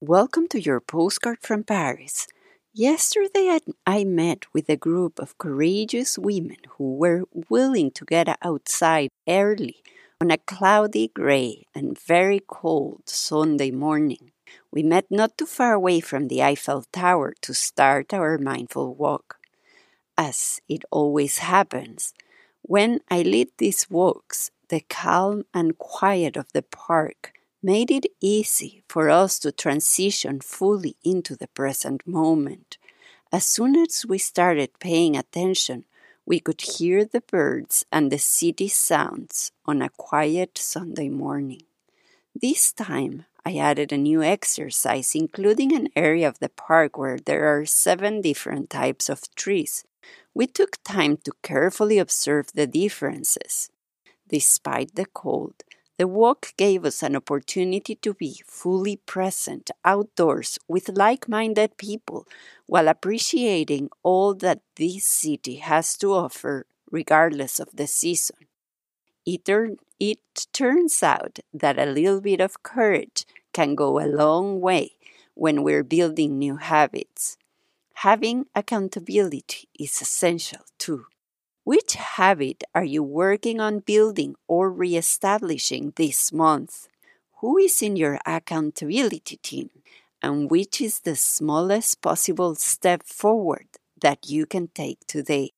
Welcome to your postcard from Paris. Yesterday I- met with a group of courageous women who were willing to get outside early on a cloudy, gray, and very cold Sunday morning. We met not too far away from the Eiffel Tower to start our mindful walk. As it always happens, when I lead these walks, the calm and quiet of the park made it easy for us to transition fully into the present moment. As soon as we started paying attention, we could hear the birds and the city sounds on a quiet Sunday morning. This time, I added a new exercise, including an area of the park where there are seven different types of trees. We took time to carefully observe the differences. Despite the cold, the walk gave us an opportunity to be fully present outdoors with like minded people while appreciating all that this city has to offer, regardless of the season. It, it turns out that a little bit of courage can go a long way when we're building new habits. Having accountability is essential too. Which habit are you working on building or reestablishing this month? Who is in your accountability team? And which is the smallest possible step forward that you can take today?